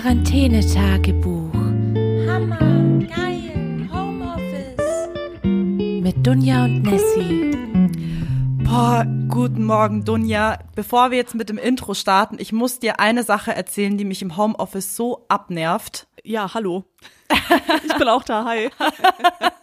Quarantänetagebuch Hammer, geil, Homeoffice. mit Dunja und Nessie. Boah, guten Morgen, Dunja. Bevor wir jetzt mit dem Intro starten, ich muss dir eine Sache erzählen, die mich im Homeoffice so abnervt. Ja, hallo. Ich bin auch da. Hi.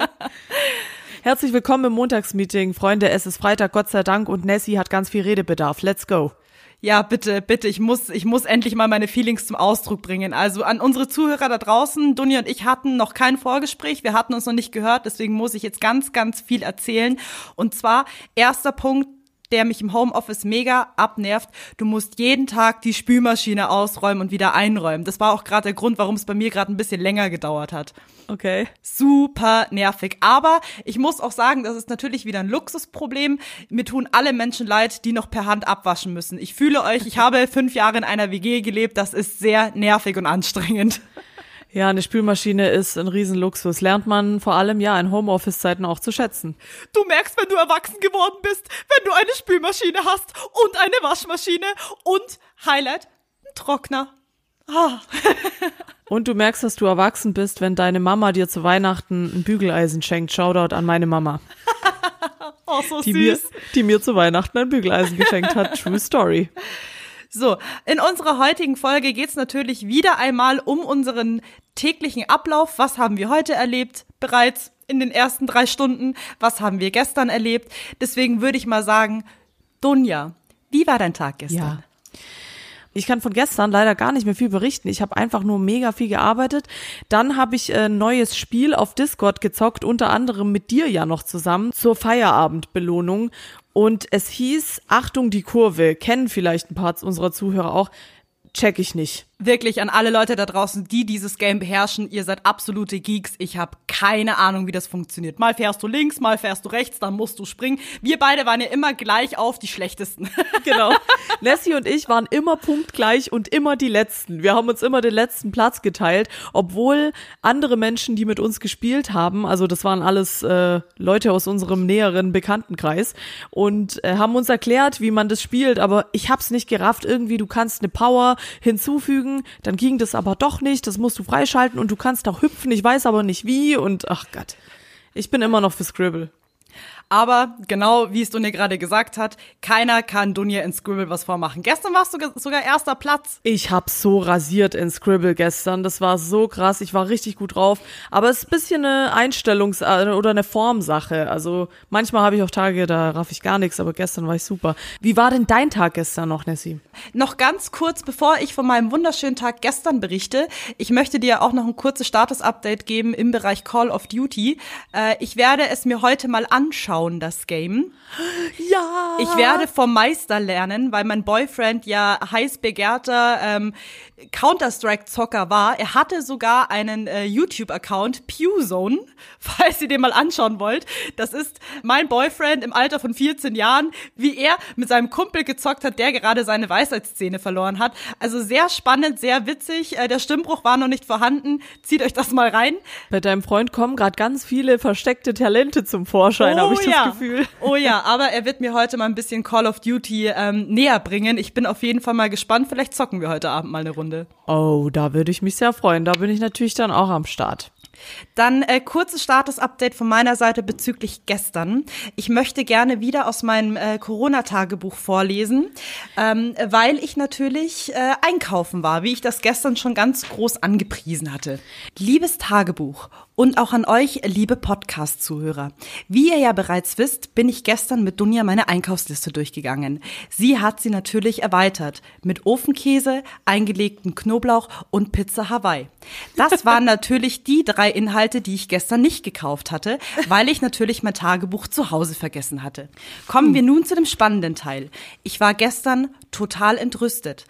Herzlich willkommen im Montagsmeeting. Freunde, es ist Freitag, Gott sei Dank, und Nessie hat ganz viel Redebedarf. Let's go. Ja, bitte, bitte, ich muss, ich muss endlich mal meine Feelings zum Ausdruck bringen. Also an unsere Zuhörer da draußen, Dunja und ich hatten noch kein Vorgespräch, wir hatten uns noch nicht gehört, deswegen muss ich jetzt ganz, ganz viel erzählen. Und zwar, erster Punkt, der mich im Homeoffice mega abnervt. Du musst jeden Tag die Spülmaschine ausräumen und wieder einräumen. Das war auch gerade der Grund, warum es bei mir gerade ein bisschen länger gedauert hat. Okay. super nervig. Aber ich muss auch sagen, das ist natürlich wieder ein Luxusproblem. Mir tun alle Menschen leid, die noch per Hand abwaschen müssen. Ich fühle euch, ich habe fünf Jahre in einer WG gelebt. Das ist sehr nervig und anstrengend. Ja, eine Spülmaschine ist ein Riesenluxus. Lernt man vor allem ja in Homeoffice-Zeiten auch zu schätzen. Du merkst, wenn du erwachsen geworden bist, wenn du eine Spülmaschine hast und eine Waschmaschine und Highlight, ein Trockner. Ah. Und du merkst, dass du erwachsen bist, wenn deine Mama dir zu Weihnachten ein Bügeleisen schenkt. Shoutout an meine Mama, Oh, so die mir, süß. die mir zu Weihnachten ein Bügeleisen geschenkt hat. True Story. So, in unserer heutigen Folge geht's natürlich wieder einmal um unseren täglichen Ablauf. Was haben wir heute erlebt? Bereits in den ersten drei Stunden. Was haben wir gestern erlebt? Deswegen würde ich mal sagen, Dunja, wie war dein Tag gestern? Ja. Ich kann von gestern leider gar nicht mehr viel berichten. Ich habe einfach nur mega viel gearbeitet. Dann habe ich ein neues Spiel auf Discord gezockt, unter anderem mit dir ja noch zusammen zur Feierabendbelohnung. Und es hieß, Achtung, die Kurve. Kennen vielleicht ein paar unserer Zuhörer auch. Check ich nicht. Wirklich an alle Leute da draußen, die dieses Game beherrschen, ihr seid absolute Geeks. Ich habe keine Ahnung, wie das funktioniert. Mal fährst du links, mal fährst du rechts, dann musst du springen. Wir beide waren ja immer gleich auf die schlechtesten. Genau. Nessie und ich waren immer punktgleich und immer die Letzten. Wir haben uns immer den letzten Platz geteilt, obwohl andere Menschen, die mit uns gespielt haben, also das waren alles äh, Leute aus unserem näheren Bekanntenkreis und äh, haben uns erklärt, wie man das spielt, aber ich hab's nicht gerafft. Irgendwie, du kannst eine Power hinzufügen, dann ging das aber doch nicht, das musst du freischalten und du kannst auch hüpfen, ich weiß aber nicht wie und ach Gott. Ich bin immer noch für Scribble. Aber genau wie es Dunja gerade gesagt hat, keiner kann Dunja in Scribble was vormachen. Gestern warst du sogar- erster Platz. Ich hab so rasiert in Scribble gestern. Das war so krass. Ich war richtig gut drauf. Aber es ist ein bisschen eine Einstellungs- äh, oder eine Formsache. Also manchmal habe ich auch Tage, da raff ich gar nichts, aber gestern war ich super. Wie war denn dein Tag gestern noch, Nessie? Noch ganz kurz, bevor ich von meinem wunderschönen Tag gestern berichte, ich möchte dir auch noch ein kurzes Status-Update geben im Bereich Call of Duty. Äh, ich werde es mir heute mal anschauen, das Game. Ja. Ich werde vom Meister lernen, weil mein Boyfriend ja heiß begehrter ähm, Counter-Strike-Zocker war. Er hatte sogar einen äh, YouTube-Account, Pewzone, falls ihr den mal anschauen wollt. Das ist mein Boyfriend im Alter von 14 Jahren, wie er mit seinem Kumpel gezockt hat, der gerade seine Weisheitszähne verloren hat. Also sehr spannend, sehr witzig. Äh, der Stimmbruch war noch nicht vorhanden. Zieht euch das mal rein. Bei deinem Freund kommen gerade ganz viele versteckte Talente zum Vorschein, habe ich das ja. Gefühl. Oh ja, aber er wird mir heute mal ein bisschen Call of Duty ähm, näher bringen. Ich bin auf jeden Fall mal gespannt. Vielleicht zocken wir heute Abend mal eine Runde. Oh, da würde ich mich sehr freuen. Da bin ich natürlich dann auch am Start. Dann äh, kurzes Status-Update von meiner Seite bezüglich gestern. Ich möchte gerne wieder aus meinem äh, Corona-Tagebuch vorlesen, ähm, weil ich natürlich äh, einkaufen war, wie ich das gestern schon ganz groß angepriesen hatte. Liebes Tagebuch und auch an euch, liebe Podcast-Zuhörer. Wie ihr ja bereits wisst, bin ich gestern mit Dunja meine Einkaufsliste durchgegangen. Sie hat sie natürlich erweitert mit Ofenkäse, eingelegten Knoblauch und Pizza Hawaii. Das waren natürlich die drei Inhalte, die ich gestern nicht gekauft hatte, weil ich natürlich mein Tagebuch zu Hause vergessen hatte. Kommen wir nun zu dem spannenden Teil. Ich war gestern total entrüstet.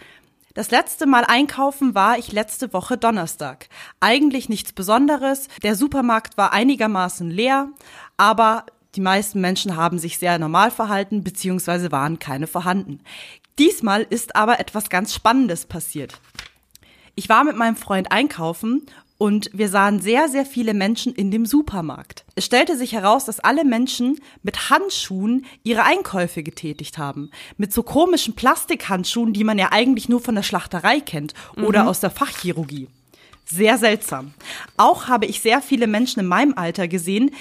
Das letzte Mal einkaufen war ich letzte Woche Donnerstag. Eigentlich nichts Besonderes. Der Supermarkt war einigermaßen leer, aber die meisten Menschen haben sich sehr normal verhalten, beziehungsweise waren keine vorhanden. Diesmal ist aber etwas ganz Spannendes passiert. Ich war mit meinem Freund einkaufen und wir sahen sehr, sehr viele Menschen in dem Supermarkt. Es stellte sich heraus, dass alle Menschen mit Handschuhen ihre Einkäufe getätigt haben. Mit so komischen Plastikhandschuhen, die man ja eigentlich nur von der Schlachterei kennt oder aus der Fachchirurgie. Sehr seltsam. Auch habe ich sehr viele Menschen in meinem Alter gesehen,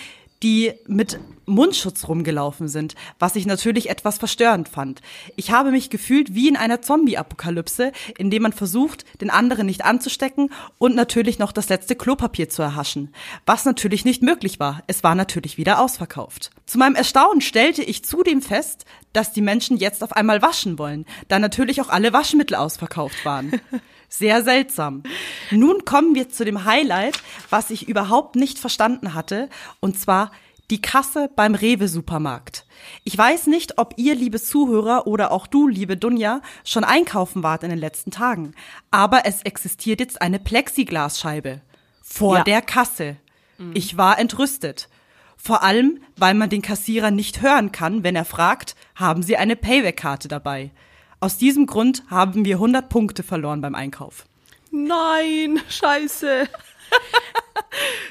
die mit Mundschutz rumgelaufen sind, was ich natürlich etwas verstörend fand. Ich habe mich gefühlt wie in einer Zombie-Apokalypse, in dem man versucht, den anderen nicht anzustecken und natürlich noch das letzte Klopapier zu erhaschen. Was natürlich nicht möglich war. Es war natürlich wieder ausverkauft. Zu meinem Erstaunen stellte ich zudem fest, dass die Menschen jetzt auf einmal waschen wollen, da natürlich auch alle Waschmittel ausverkauft waren. Sehr seltsam. Nun kommen wir zu dem Highlight, was ich überhaupt nicht verstanden hatte, und zwar die Kasse beim Rewe-Supermarkt. Ich weiß nicht, ob ihr, liebe Zuhörer, oder auch du, liebe Dunja, schon einkaufen wart in den letzten Tagen. Aber es existiert jetzt eine Plexiglasscheibe. Vor Ja. der Kasse. Ich war entrüstet. Vor allem, weil man den Kassierer nicht hören kann, wenn er fragt, haben Sie eine Payback-Karte dabei? Aus diesem Grund haben wir 100 Punkte verloren beim Einkauf. Nein, scheiße.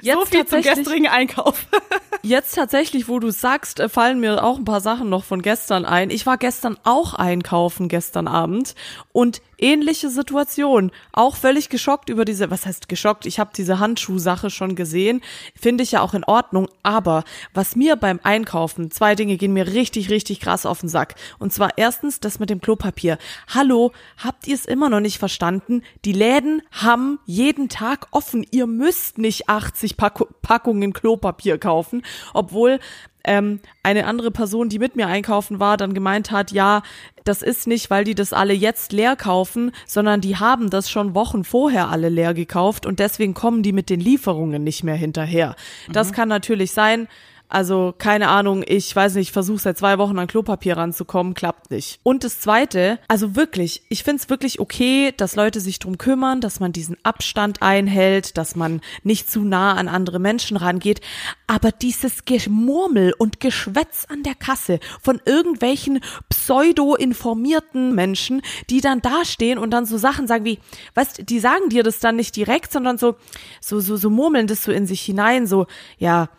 Jetzt so viel zum tatsächlich- gestrigen Einkauf. Jetzt tatsächlich, wo du sagst, äh, fallen mir auch ein paar Sachen noch von gestern ein. Ich war gestern auch einkaufen, gestern Abend. Und ähnliche Situation. Auch völlig geschockt über diese, was heißt geschockt? Ich habe diese Handschuhsache schon gesehen. Finde ich ja auch in Ordnung. Aber was mir beim Einkaufen, zwei Dinge gehen mir richtig, richtig krass auf den Sack. Und zwar erstens das mit dem Klopapier. Hallo, habt ihr es immer noch nicht verstanden? Die Läden haben jeden Tag offen. Ihr müsst nicht 80 Pack Packungen Klopapier kaufen, obwohl ähm, eine andere Person, die mit mir einkaufen war, dann gemeint hat, ja, das ist nicht, weil die das alle jetzt leer kaufen, sondern die haben das schon Wochen vorher alle leer gekauft und deswegen kommen die mit den Lieferungen nicht mehr hinterher. Das kann natürlich sein. Also keine Ahnung, ich weiß nicht, ich versuche seit zwei Wochen an Klopapier ranzukommen, klappt nicht. Und das Zweite, also wirklich, ich find's wirklich okay, dass Leute sich drum kümmern, dass man diesen Abstand einhält, dass man nicht zu nah an andere Menschen rangeht. Aber dieses Gemurmel und Geschwätz an der Kasse von irgendwelchen pseudo-informierten Menschen, die dann dastehen und dann so Sachen sagen wie, weißt, die sagen dir das dann nicht direkt, sondern so, so, so, so murmeln das so in sich hinein, so, ja,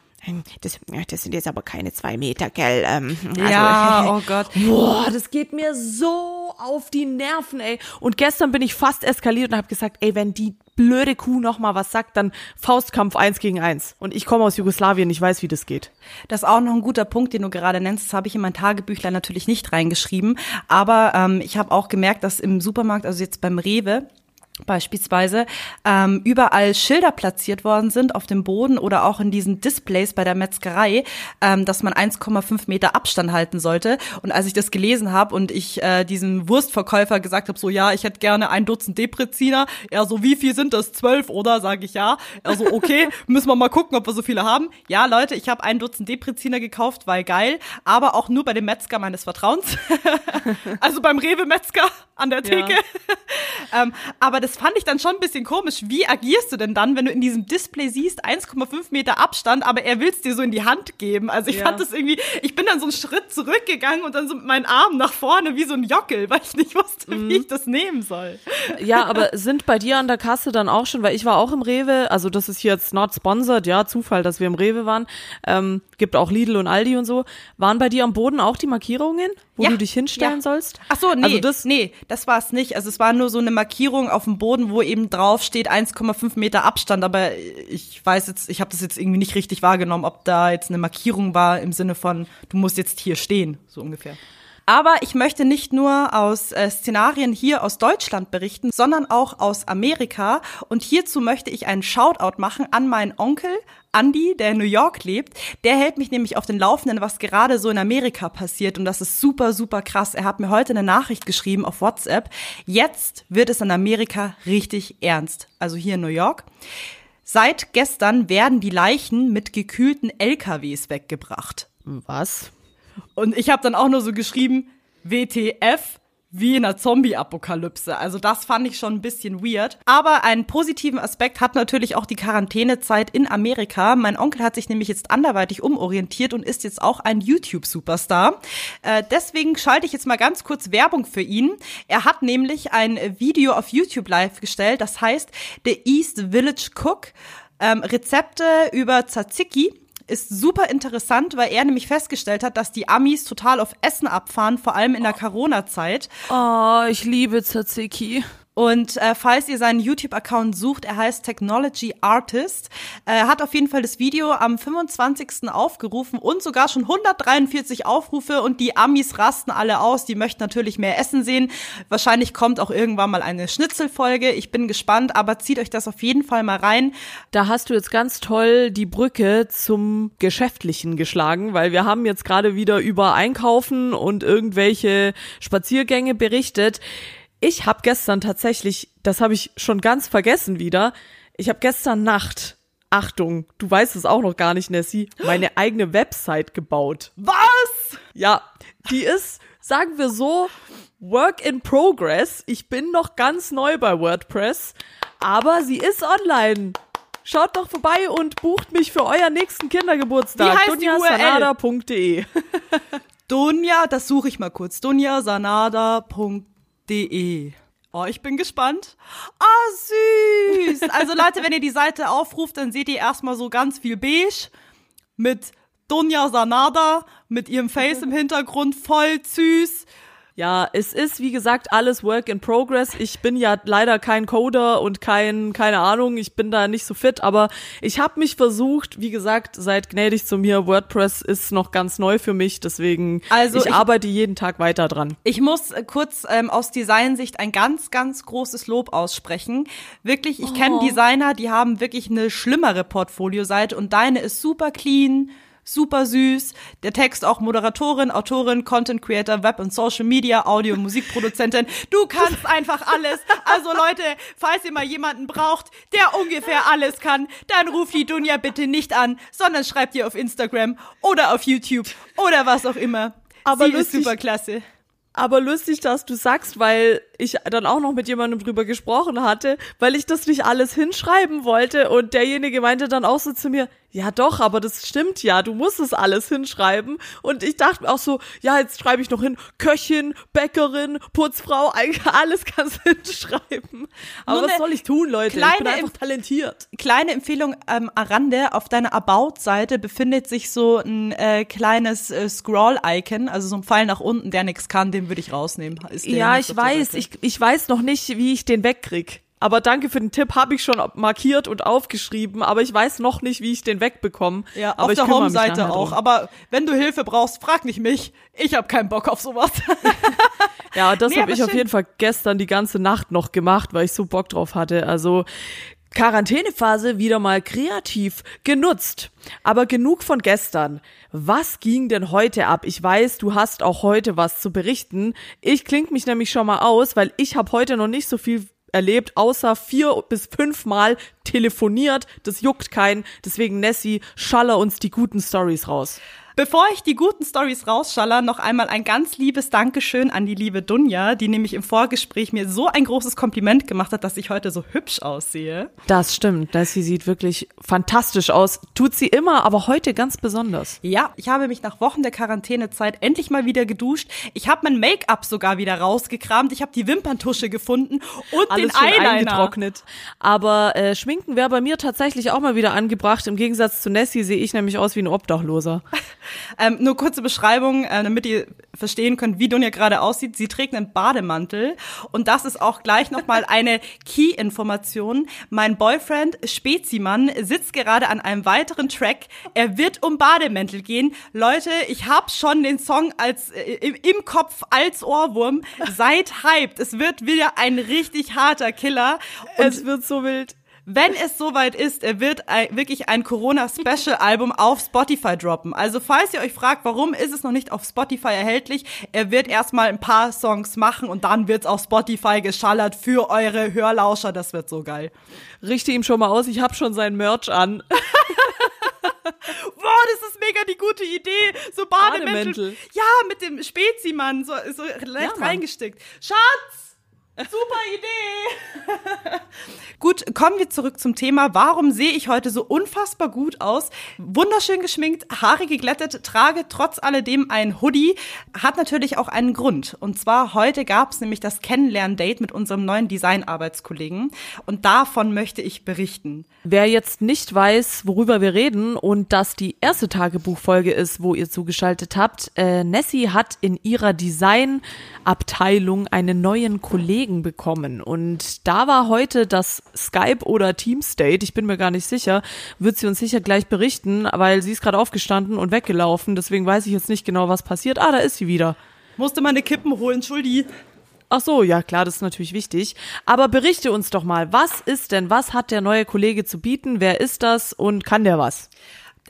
das, ja, das sind jetzt aber keine zwei Meter, gell? Ähm, also, ja, oh Gott. Boah, das geht mir so auf die Nerven, ey. Und gestern bin ich fast eskaliert und habe gesagt, ey, wenn die blöde Kuh noch mal was sagt, dann Faustkampf eins gegen eins. Und ich komme aus Jugoslawien, ich weiß, wie das geht. Das ist auch noch ein guter Punkt, den du gerade nennst. Das habe ich in mein Tagebüchlein natürlich nicht reingeschrieben. Aber ähm, ich habe auch gemerkt, dass im Supermarkt, also jetzt beim Rewe, beispielsweise ähm, überall Schilder platziert worden sind auf dem Boden oder auch in diesen Displays bei der Metzgerei, ähm, dass man 1,5 Meter Abstand halten sollte. Und als ich das gelesen habe und ich äh, diesem Wurstverkäufer gesagt habe, so ja, ich hätte gerne ein Dutzend Depreziner, er so, wie viel sind das? Zwölf, oder? Sage ich ja. Er so, okay, müssen wir mal gucken, ob wir so viele haben. Ja, Leute, ich habe ein Dutzend Depreziner gekauft, weil geil, aber auch nur bei dem Metzger meines Vertrauens. also beim Rewe-Metzger an der Theke. Ähm, aber das fand ich dann schon ein bisschen komisch. Wie agierst du denn dann, wenn du in diesem Display siehst, 1,5 Meter Abstand, aber er will es dir so in die Hand geben? Also ich Ja. fand das irgendwie, ich bin dann so einen Schritt zurückgegangen und dann so mit meinen Armen nach vorne wie so ein Jockel, weil ich nicht wusste, Mhm. wie ich das nehmen soll. Ja, aber sind bei dir an der Kasse dann auch schon, weil ich war auch im Rewe, also das ist hier jetzt not sponsored, ja, Zufall, dass wir im Rewe waren, ähm, gibt auch Lidl und Aldi und so. Waren bei dir am Boden auch die Markierungen, wo Ja, du dich hinstellen ja. sollst? Ach so, nee, Also das, nee, das war es nicht. Also es war nur so eine Markierung auf dem Boden, wo eben drauf steht 1,5 Meter Abstand. Aber ich weiß jetzt, ich habe das jetzt irgendwie nicht richtig wahrgenommen, ob da jetzt eine Markierung war im Sinne von, du musst jetzt hier stehen, so ungefähr. Aber ich möchte nicht nur aus äh, Szenarien hier aus Deutschland berichten, sondern auch aus Amerika. Und hierzu möchte ich einen Shoutout machen an meinen Onkel, Andy, der in New York lebt. Der hält mich nämlich auf den Laufenden, was gerade so in Amerika passiert. Und das ist super, super krass. Er hat mir heute eine Nachricht geschrieben auf WhatsApp. Jetzt wird es in Amerika richtig ernst. Also hier in New York. Seit gestern werden die Leichen mit gekühlten LKWs weggebracht. was? Und ich habe dann auch nur so geschrieben, WTF, wie in einer Zombie-Apokalypse. Also das fand ich schon ein bisschen weird. Aber einen positiven Aspekt hat natürlich auch die Quarantänezeit in Amerika. Mein Onkel hat sich nämlich jetzt anderweitig umorientiert und ist jetzt auch ein YouTube-Superstar. Äh, deswegen schalte ich jetzt mal ganz kurz Werbung für ihn. Er hat nämlich ein Video auf YouTube live gestellt, das heißt The East Village Cook. Ähm, Rezepte über Tzatziki ist super interessant, weil er nämlich festgestellt hat, dass die Amis total auf Essen abfahren, vor allem in der Corona-Zeit. Oh, ich liebe Tzatziki. Und äh, falls ihr seinen YouTube-Account sucht, er heißt Technology Artist. Äh, hat auf jeden Fall das Video am 25. aufgerufen und sogar schon 143 Aufrufe und die Amis rasten alle aus. Die möchten natürlich mehr Essen sehen. Wahrscheinlich kommt auch irgendwann mal eine Schnitzelfolge. Ich bin gespannt, aber zieht euch das auf jeden Fall mal rein. Da hast du jetzt ganz toll die Brücke zum Geschäftlichen geschlagen, weil wir haben jetzt gerade wieder über Einkaufen und irgendwelche Spaziergänge berichtet. Ich habe gestern tatsächlich, das habe ich schon ganz vergessen wieder, ich habe gestern Nacht, Achtung, du weißt es auch noch gar nicht, Nessie, meine eigene Website gebaut. Was? Ja, die ist, sagen wir so, Work in Progress. Ich bin noch ganz neu bei WordPress, aber sie ist online. Schaut doch vorbei und bucht mich für euren nächsten Kindergeburtstag. Dunjasanada.de. Dunja, das suche ich mal kurz. dunjasanada.de. Oh, ich bin gespannt. Ah, süß. Also Leute, wenn ihr die Seite aufruft, dann seht ihr erstmal so ganz viel beige mit Dunja Sanada mit ihrem Face im Hintergrund voll süß. Ja, es ist wie gesagt alles Work in Progress. Ich bin ja leider kein Coder und kein keine Ahnung, ich bin da nicht so fit, aber ich habe mich versucht, wie gesagt, seid gnädig zu mir. WordPress ist noch ganz neu für mich, deswegen Also ich, ich- arbeite jeden Tag weiter dran. Ich muss äh, kurz ähm, aus Designsicht ein ganz, ganz großes Lob aussprechen. Wirklich, ich kenne Designer, die haben wirklich eine schlimmere Portfolio-Seite und deine ist super clean, super süß. Der Text auch Moderatorin, Autorin, Content Creator, Web und Social Media, Audio- und Musikproduzentin. Du kannst einfach alles. Also Leute, falls ihr mal jemanden braucht, der ungefähr alles kann, dann ruft die Dunja bitte nicht an, sondern schreibt ihr auf Instagram oder auf YouTube oder was auch immer. Aber Sie ist lustig- super klasse. Aber lustig, dass du sagst, weil ich dann auch noch mit jemandem drüber gesprochen hatte, weil ich das nicht alles hinschreiben wollte und derjenige meinte dann auch so zu mir, ja doch, aber das stimmt ja, du musst es alles hinschreiben und ich dachte mir auch so, ja, jetzt schreibe ich noch hin, Köchin, Bäckerin, Putzfrau, eigentlich alles kannst du hinschreiben. Aber Nur was soll ich tun, Leute? Ich bin einfach Inf- talentiert. kleine Empfehlung ähm, am Rande, auf deiner About-Seite befindet sich so ein äh, kleines äh, Scroll-Icon, also so ein Pfeil nach unten, der nichts kann, den würde ich rausnehmen. Ist Ja, ich weiß, Seite. Ich, ich weiß noch nicht, wie ich den wegkrieg. Aber danke für den Tipp, habe ich schon markiert und aufgeschrieben, aber ich weiß noch nicht, wie ich den wegbekomme. Ja, aber auf ich der Home-Seite auch. Aber wenn du Hilfe brauchst, frag nicht mich. Ich habe keinen Bock auf sowas. Ja, das Nee, habe ich auf schön. jeden Fall gestern die ganze Nacht noch gemacht, weil ich so Bock drauf hatte. Also Quarantänephase wieder mal kreativ genutzt. Aber genug von gestern. Was ging denn heute ab? Ich weiß, du hast auch heute was zu berichten. Ich kling mich nämlich schon mal aus, weil ich habe heute noch nicht so viel erlebt, außer vier bis fünfmal telefoniert. Das juckt keinen. Deswegen, Nessie, schaller uns die guten Stories raus. Bevor ich die guten Stories rausschaller, noch einmal ein ganz liebes Dankeschön an die liebe Dunja, die nämlich im Vorgespräch mir so ein großes Kompliment gemacht hat, dass ich heute so hübsch aussehe. Das stimmt. Nessie sieht wirklich fantastisch aus. Tut sie immer, aber heute ganz besonders. Ja, ich habe mich nach Wochen der Quarantänezeit endlich mal wieder geduscht. Ich habe mein Make-up sogar wieder rausgekramt. Ich habe die Wimperntusche gefunden und alles den schon Eyeliner. eingetrocknet. Aber äh, Schminken wäre bei mir tatsächlich auch mal wieder angebracht. Im Gegensatz zu Nessie sehe ich nämlich aus wie ein Obdachloser. Ähm, nur kurze Beschreibung, äh, damit ihr verstehen könnt, wie Dunja gerade aussieht. Sie trägt einen Bademantel und das ist auch gleich nochmal eine Key-Information. Mein Boyfriend Spezimann sitzt gerade an einem weiteren Track. Er wird um Bademäntel gehen. Leute, ich hab schon den Song als äh, im, im Kopf als Ohrwurm. Seid hyped. Es wird wieder ein richtig harter Killer. Und Es wird so wild. Wenn es soweit ist, er wird ein, wirklich ein Corona-Special-Album auf Spotify droppen. Also falls ihr euch fragt, warum ist es noch nicht auf Spotify erhältlich, er wird erstmal ein paar Songs machen und dann wird's auf Spotify geschallert für eure Hörlauscher. Das wird so geil. Richte ihm schon mal aus, ich habe schon sein Merch an. Boah, das ist mega die gute Idee. So Bademäntel. Bademäntel. Ja, mit dem Spezimann, so, so leicht Mann. reingestickt. Schatz! Super Idee! gut, kommen wir zurück zum Thema. Warum sehe ich heute so unfassbar gut aus? Wunderschön geschminkt, Haare geglättet, trage trotz alledem ein Hoodie. Hat natürlich auch einen Grund. Und zwar heute gab es nämlich das Kennenlern-Date mit unserem neuen Design-Arbeitskollegen. Und davon möchte ich berichten. Wer jetzt nicht weiß, worüber wir reden und das die erste Tagebuchfolge ist, wo ihr zugeschaltet habt, äh, Nessie hat in ihrer Designabteilung einen neuen Kollegen bekommen und da war heute das Skype oder Teams Date, ich bin mir gar nicht sicher, wird sie uns sicher gleich berichten, weil sie ist gerade aufgestanden und weggelaufen, deswegen weiß ich jetzt nicht genau, was passiert. Ah, da ist sie wieder. Musste meine Kippen holen, Entschuldi. Ach so, ja klar, das ist natürlich wichtig. Aber berichte uns doch mal, was ist denn, was hat der neue Kollege zu bieten? Wer ist das und kann der was?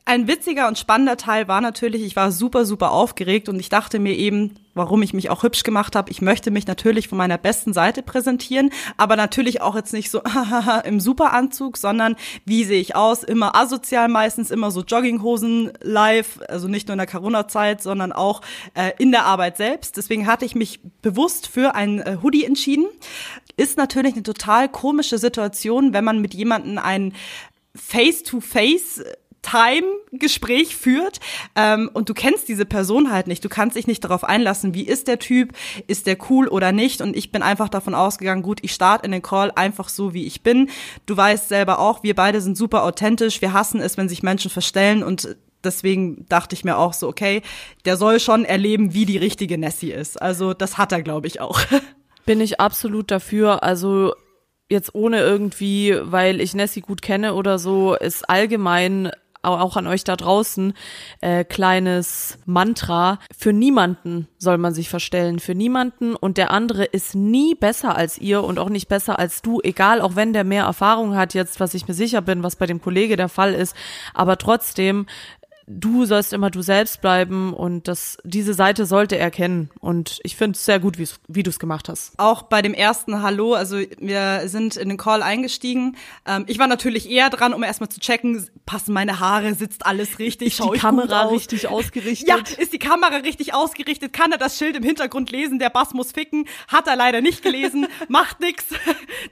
Ein witziger und spannender Teil war natürlich, ich war super, super aufgeregt und ich dachte mir eben, warum ich mich auch hübsch gemacht habe, ich möchte mich natürlich von meiner besten Seite präsentieren, aber natürlich auch jetzt nicht so im Superanzug, sondern wie sehe ich aus? Immer asozial meistens, immer so Jogginghosen live, also nicht nur in der Corona-Zeit, sondern auch äh, in der Arbeit selbst. Deswegen hatte ich mich bewusst für ein äh, Hoodie entschieden. Ist natürlich eine total komische Situation, wenn man mit jemandem ein Face-to-Face Time-Gespräch führt ähm, und du kennst diese Person halt nicht. Du kannst dich nicht darauf einlassen, wie ist der Typ, ist der cool oder nicht. Und ich bin einfach davon ausgegangen, gut, ich starte in den Call einfach so, wie ich bin. Du weißt selber auch, wir beide sind super authentisch. Wir hassen es, wenn sich Menschen verstellen und Deswegen dachte ich mir auch so, okay, der soll schon erleben, wie die richtige Nessie ist. Also das hat er, glaube ich, auch. Bin ich absolut dafür. Also jetzt ohne irgendwie, weil ich Nessie gut kenne oder so, ist allgemein auch an euch da draußen, äh, kleines Mantra. Für niemanden soll man sich verstellen, für niemanden. Und der andere ist nie besser als ihr und auch nicht besser als du, egal, auch wenn der mehr Erfahrung hat jetzt, was ich mir sicher bin, was bei dem Kollege der Fall ist, aber trotzdem du sollst immer du selbst bleiben und das, diese Seite sollte er kennen. Und ich finde es sehr gut, wie du es gemacht hast. Auch bei dem ersten Hallo, also wir sind in den Call eingestiegen. Ähm, ich war natürlich eher dran, um erstmal zu checken, passen meine Haare, sitzt alles richtig, Ist die Kamera richtig ausgerichtet? Ja, ist die Kamera richtig ausgerichtet? Kann er das Schild im Hintergrund lesen? Der Bass muss ficken. Hat er leider nicht gelesen. Macht nix.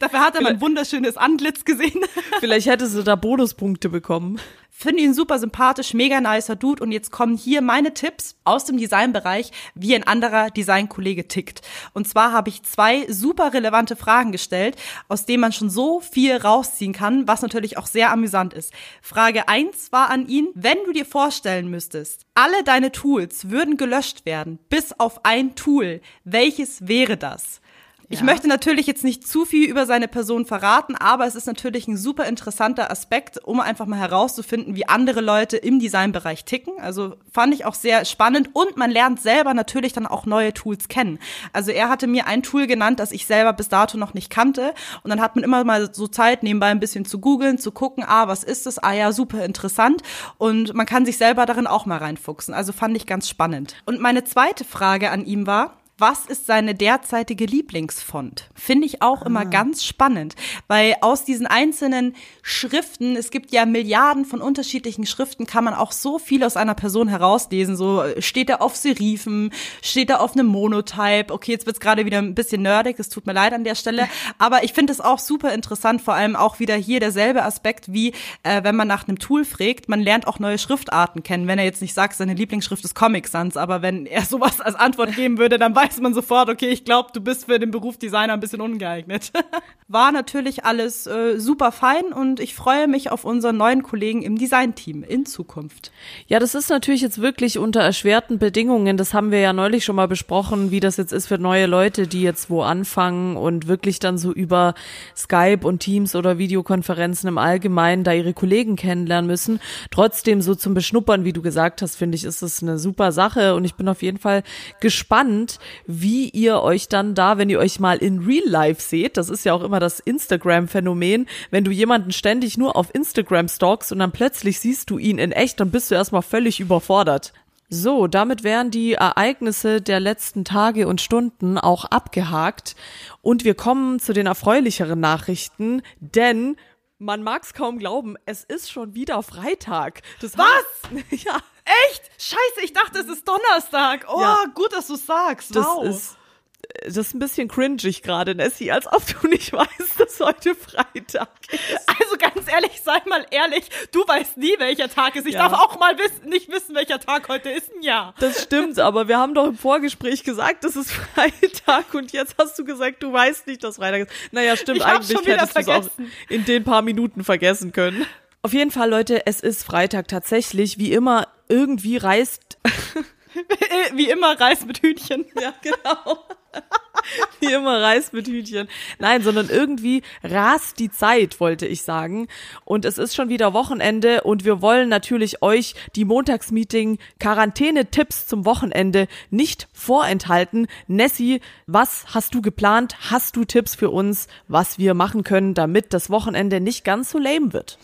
Dafür hat er mein wunderschönes Antlitz gesehen. Vielleicht hätte sie da Bonuspunkte bekommen. Finde ihn super sympathisch, mega nicer Dude. Und jetzt kommen hier meine Tipps aus dem Designbereich, wie ein anderer Designkollege tickt. Und zwar habe ich zwei super relevante Fragen gestellt, aus denen man schon so viel rausziehen kann, was natürlich auch sehr amüsant ist. Frage eins war an ihn, wenn du dir vorstellen müsstest, alle deine Tools würden gelöscht werden, bis auf ein Tool. Welches wäre das? Ich Ja. möchte natürlich jetzt nicht zu viel über seine Person verraten, aber es ist natürlich ein super interessanter Aspekt, um einfach mal herauszufinden, wie andere Leute im Designbereich ticken. Also fand ich auch sehr spannend und man lernt selber natürlich dann auch neue Tools kennen. Also er hatte mir ein Tool genannt, das ich selber bis dato noch nicht kannte und dann hat man immer mal so Zeit, nebenbei ein bisschen zu googeln, zu gucken, ah, was ist das? Ah ja, super interessant und man kann sich selber darin auch mal reinfuchsen. Also fand ich ganz spannend. Und meine zweite Frage an ihm war, was ist seine derzeitige Lieblingsfont? Finde ich auch immer ganz spannend, weil aus diesen einzelnen Schriften, es gibt ja Milliarden von unterschiedlichen Schriften, kann man auch so viel aus einer Person herauslesen. So äh, steht er auf Serifen, steht er auf einem Monotype. Okay, jetzt wird's gerade wieder ein bisschen nerdig, das tut mir leid an der Stelle, aber ich finde es auch super interessant, vor allem auch wieder hier derselbe Aspekt wie äh, wenn man nach einem Tool fragt, man lernt auch neue Schriftarten kennen. Wenn er jetzt nicht sagt, seine Lieblingsschrift ist Comic Sans, aber wenn er sowas als Antwort geben würde, dann weiß man sofort, okay, ich glaube, du bist für den Beruf Designer ein bisschen ungeeignet. War natürlich alles äh, super fein und ich freue mich auf unseren neuen Kollegen im Designteam in Zukunft. Ja, das ist natürlich jetzt wirklich unter erschwerten Bedingungen. Das haben wir ja neulich schon mal besprochen, wie das jetzt ist für neue Leute, die jetzt wo anfangen und wirklich dann so über Skype und Teams oder Videokonferenzen im Allgemeinen da ihre Kollegen kennenlernen müssen. Trotzdem so zum Beschnuppern, wie du gesagt hast, finde ich, ist es eine super Sache und ich bin auf jeden Fall gespannt, wie ihr euch dann da, wenn ihr euch mal in Real Life seht, das ist ja auch immer das Instagram-Phänomen, wenn du jemanden ständig nur auf Instagram stalkst und dann plötzlich siehst du ihn in echt, dann bist du erstmal völlig überfordert. So, damit wären die Ereignisse der letzten Tage und Stunden auch abgehakt und wir kommen zu den erfreulicheren Nachrichten, denn man mag's kaum glauben, es ist schon wieder Freitag. Das Was? Ja, Echt? Scheiße, ich dachte, es ist Donnerstag. Oh, Ja. gut, dass du sagst. das wow. ist das ist ein bisschen cringig gerade, Nessie, als ob du nicht weißt, dass heute Freitag ist. Also ganz ehrlich, sei mal ehrlich, du weißt nie, welcher Tag ist. Ich Ja. darf auch mal wissen, nicht wissen, welcher Tag heute ist. Ja. Das stimmt, aber wir haben doch im Vorgespräch gesagt, es ist Freitag und jetzt hast du gesagt, du weißt nicht, dass Freitag ist. Naja, stimmt, Ich eigentlich hättest du es auch in den paar Minuten vergessen können. Auf jeden Fall, Leute, es ist Freitag tatsächlich. Wie immer, irgendwie reißt Wie immer Reis mit Hühnchen. Ja, genau. Wie immer Reis mit Hühnchen. Nein, sondern irgendwie rast die Zeit, wollte ich sagen. Und es ist schon wieder Wochenende und wir wollen natürlich euch die Montagsmeeting Quarantäne-Tipps zum Wochenende nicht vorenthalten. Nessie, was hast du geplant? Hast du Tipps für uns, was wir machen können, damit das Wochenende nicht ganz so lame wird?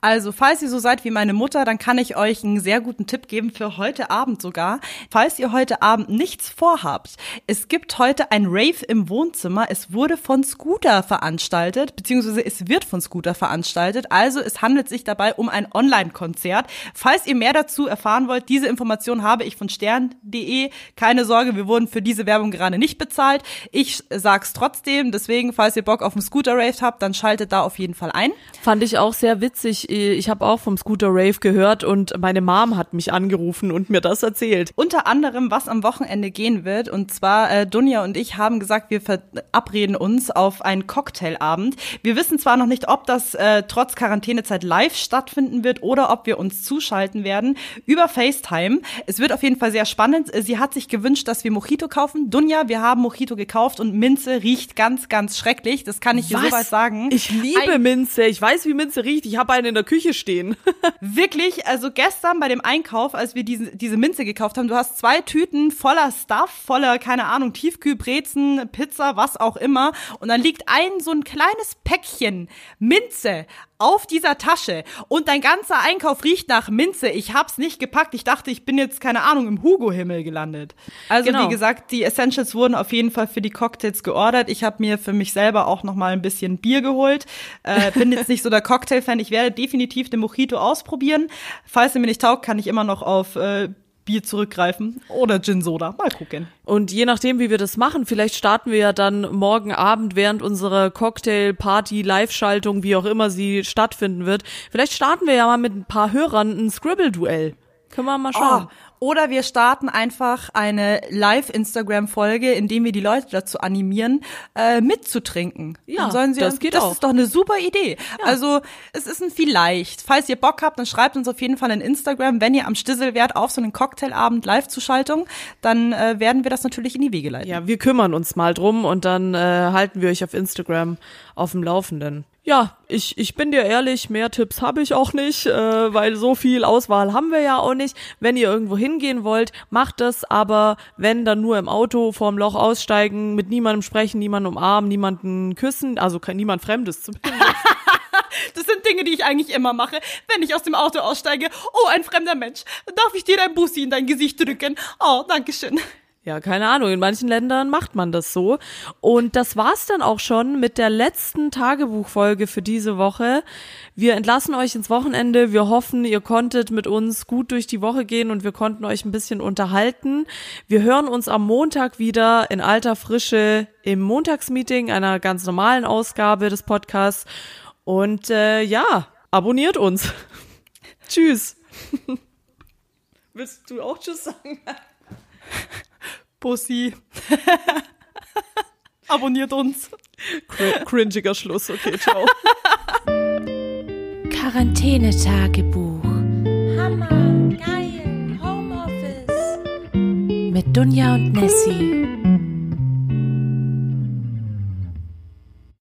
Also, falls ihr so seid wie meine Mutter, dann kann ich euch einen sehr guten Tipp geben für heute Abend sogar. Falls ihr heute Abend nichts vorhabt, es gibt heute ein Rave im Wohnzimmer. Es wurde von Scooter veranstaltet, beziehungsweise es wird von Scooter veranstaltet. Also, es handelt sich dabei um ein Online-Konzert. Falls ihr mehr dazu erfahren wollt, diese Information habe ich von stern.de. Keine Sorge, wir wurden für diese Werbung gerade nicht bezahlt. Ich sag's trotzdem. Deswegen, falls ihr Bock auf einen Scooter-Rave habt, dann schaltet da auf jeden Fall ein. Fand ich auch sehr witzig. Ich habe auch vom Scooter Rave gehört und meine Mom hat mich angerufen und mir das erzählt. unter anderem, was am Wochenende gehen wird. Und zwar, äh, Dunja und ich haben gesagt, wir verabreden uns auf einen Cocktailabend. Wir wissen zwar noch nicht, ob das äh, trotz Quarantänezeit live stattfinden wird oder ob wir uns zuschalten werden über FaceTime. Es wird auf jeden Fall sehr spannend. Äh, Sie hat sich gewünscht, dass wir Mojito kaufen. Dunja, wir haben Mojito gekauft und Minze riecht ganz, ganz schrecklich. Das kann ich dir soweit sagen. Ich liebe Ein- Minze. Ich weiß, wie Minze riecht. Ich habe einen in der Küche stehen. Wirklich, also gestern bei dem Einkauf, als wir diese, diese Minze gekauft haben, du hast zwei Tüten voller Stuff, voller, keine Ahnung, Tiefkühlbrezen, Pizza, was auch immer. Und dann liegt ein so ein kleines Päckchen Minze auf dieser Tasche und dein ganzer Einkauf riecht nach Minze. Ich hab's nicht gepackt. Ich dachte, ich bin jetzt, keine Ahnung, im Hugo-Himmel gelandet. Also Genau. wie gesagt, die Essentials wurden auf jeden Fall für die Cocktails geordert. Ich habe mir für mich selber auch noch mal ein bisschen Bier geholt. Äh, bin jetzt nicht so der Cocktail-Fan. Ich werde definitiv den Mojito ausprobieren. Falls er mir nicht taugt, kann ich immer noch auf äh, Bier zurückgreifen oder Gin Soda. Mal gucken. Und je nachdem, wie wir das machen, vielleicht starten wir ja dann morgen Abend während unserer Cocktail-Party, Live-Schaltung, wie auch immer sie stattfinden wird. Vielleicht starten wir ja mal mit ein paar Hörern ein Scribble-Duell. Können wir mal schauen. Oh, oder wir starten einfach eine Live-Instagram-Folge, in dem wir die Leute dazu animieren, äh, mitzutrinken. Ja, Dann sollen sie, das geht das auch. ist doch eine super Idee. Also es ist ein Vielleicht. Falls ihr Bock habt, dann schreibt uns auf jeden Fall in Instagram, wenn ihr am Stissel wärt, auf so einen Cocktailabend Live-Zuschaltung, dann äh, werden wir das natürlich in die Wege leiten. Ja, wir kümmern uns mal drum und dann äh, halten wir euch auf Instagram auf dem Laufenden. Ja, ich, ich bin dir ehrlich, mehr Tipps habe ich auch nicht, äh, weil so viel Auswahl haben wir ja auch nicht. Wenn ihr irgendwo hingehen wollt, macht das, aber wenn, dann nur im Auto vorm Loch aussteigen, mit niemandem sprechen, niemanden umarmen, niemanden küssen, also kein, niemand Fremdes zumindest. Das sind Dinge, die ich eigentlich immer mache, wenn ich aus dem Auto aussteige. Oh, ein fremder Mensch. Darf ich dir dein Bussi in dein Gesicht drücken? Oh, danke schön. Ja, keine Ahnung. In manchen Ländern macht man das so. Und das war's dann auch schon mit der letzten Tagebuchfolge für diese Woche. Wir entlassen euch ins Wochenende. Wir hoffen, ihr konntet mit uns gut durch die Woche gehen und wir konnten euch ein bisschen unterhalten. Wir hören uns am Montag wieder in alter Frische im Montagsmeeting, einer ganz normalen Ausgabe des Podcasts. Und äh, ja, abonniert uns. Tschüss. Willst du auch Tschüss sagen? Bussi. Abonniert uns. Cr cringiger Schluss. Okay, ciao. Quarantänetagebuch Hammer, geil, Homeoffice. mit Dunja und Nessie.